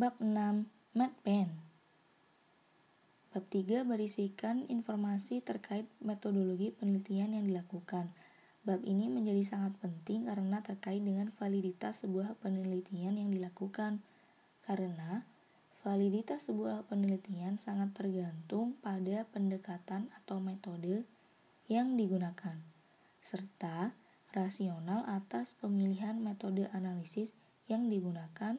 Bab 6 MedPen Bab 3 berisikan informasi terkait metodologi penelitian yang dilakukan. Bab ini menjadi sangat penting karena terkait dengan validitas sebuah penelitian yang dilakukan. Karena validitas sebuah penelitian sangat tergantung pada pendekatan atau metode yang digunakan, serta rasional atas pemilihan metode analisis yang digunakan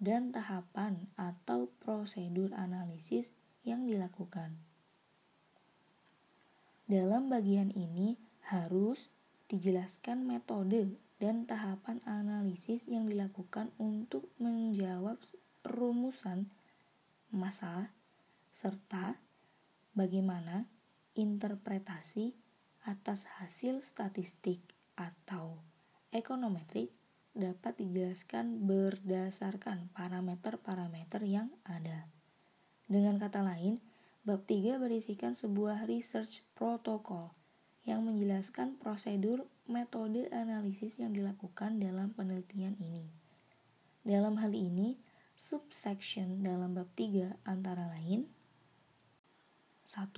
dan tahapan atau prosedur analisis yang dilakukan. Dalam bagian ini harus dijelaskan metode dan tahapan analisis yang dilakukan untuk menjawab perumusan masalah serta bagaimana interpretasi atas hasil statistik atau ekonometrik dapat dijelaskan berdasarkan parameter-parameter yang ada. Dengan kata lain, bab 3 berisikan sebuah research protocol yang menjelaskan prosedur metode analisis yang dilakukan dalam penelitian ini. Dalam hal ini, subsection dalam bab 3 antara lain 1.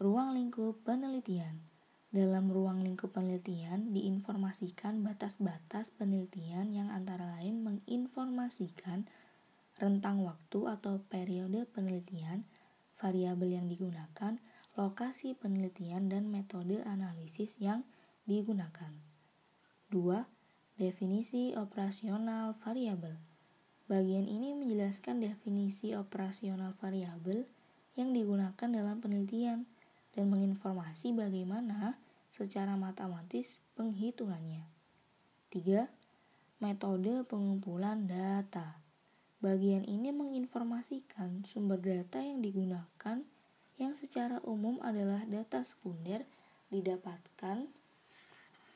Ruang lingkup penelitian dalam ruang lingkup penelitian diinformasikan batas-batas penelitian yang antara lain menginformasikan rentang waktu atau periode penelitian, variabel yang digunakan, lokasi penelitian, dan metode analisis yang digunakan. 2. Definisi operasional variabel. Bagian ini menjelaskan definisi operasional variabel yang digunakan dalam penelitian dan menginformasi bagaimana secara matematis penghitungannya. 3. Metode pengumpulan data. Bagian ini menginformasikan sumber data yang digunakan yang secara umum adalah data sekunder didapatkan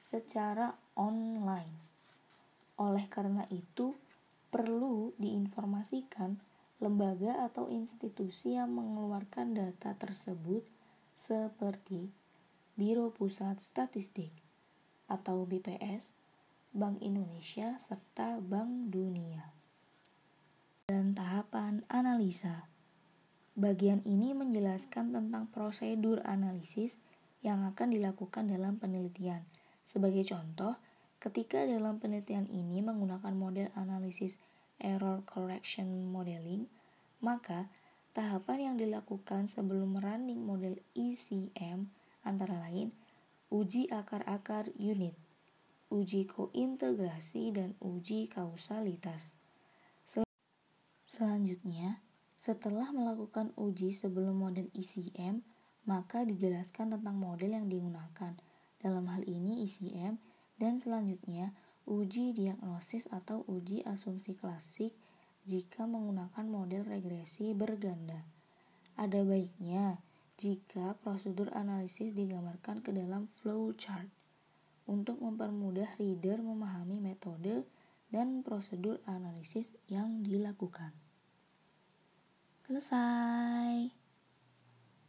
secara online. Oleh karena itu, perlu diinformasikan lembaga atau institusi yang mengeluarkan data tersebut seperti Biro Pusat Statistik atau BPS, Bank Indonesia, serta Bank Dunia. Dan tahapan analisa. Bagian ini menjelaskan tentang prosedur analisis yang akan dilakukan dalam penelitian. Sebagai contoh, ketika dalam penelitian ini menggunakan model analisis error correction modeling, maka Tahapan yang dilakukan sebelum running model ECM antara lain uji akar-akar unit, uji kointegrasi, dan uji kausalitas. Selanjutnya, setelah melakukan uji sebelum model ECM, maka dijelaskan tentang model yang digunakan. Dalam hal ini ECM dan selanjutnya uji diagnosis atau uji asumsi klasik jika menggunakan model regresi berganda. Ada baiknya jika prosedur analisis digambarkan ke dalam flowchart untuk mempermudah reader memahami metode dan prosedur analisis yang dilakukan. Selesai.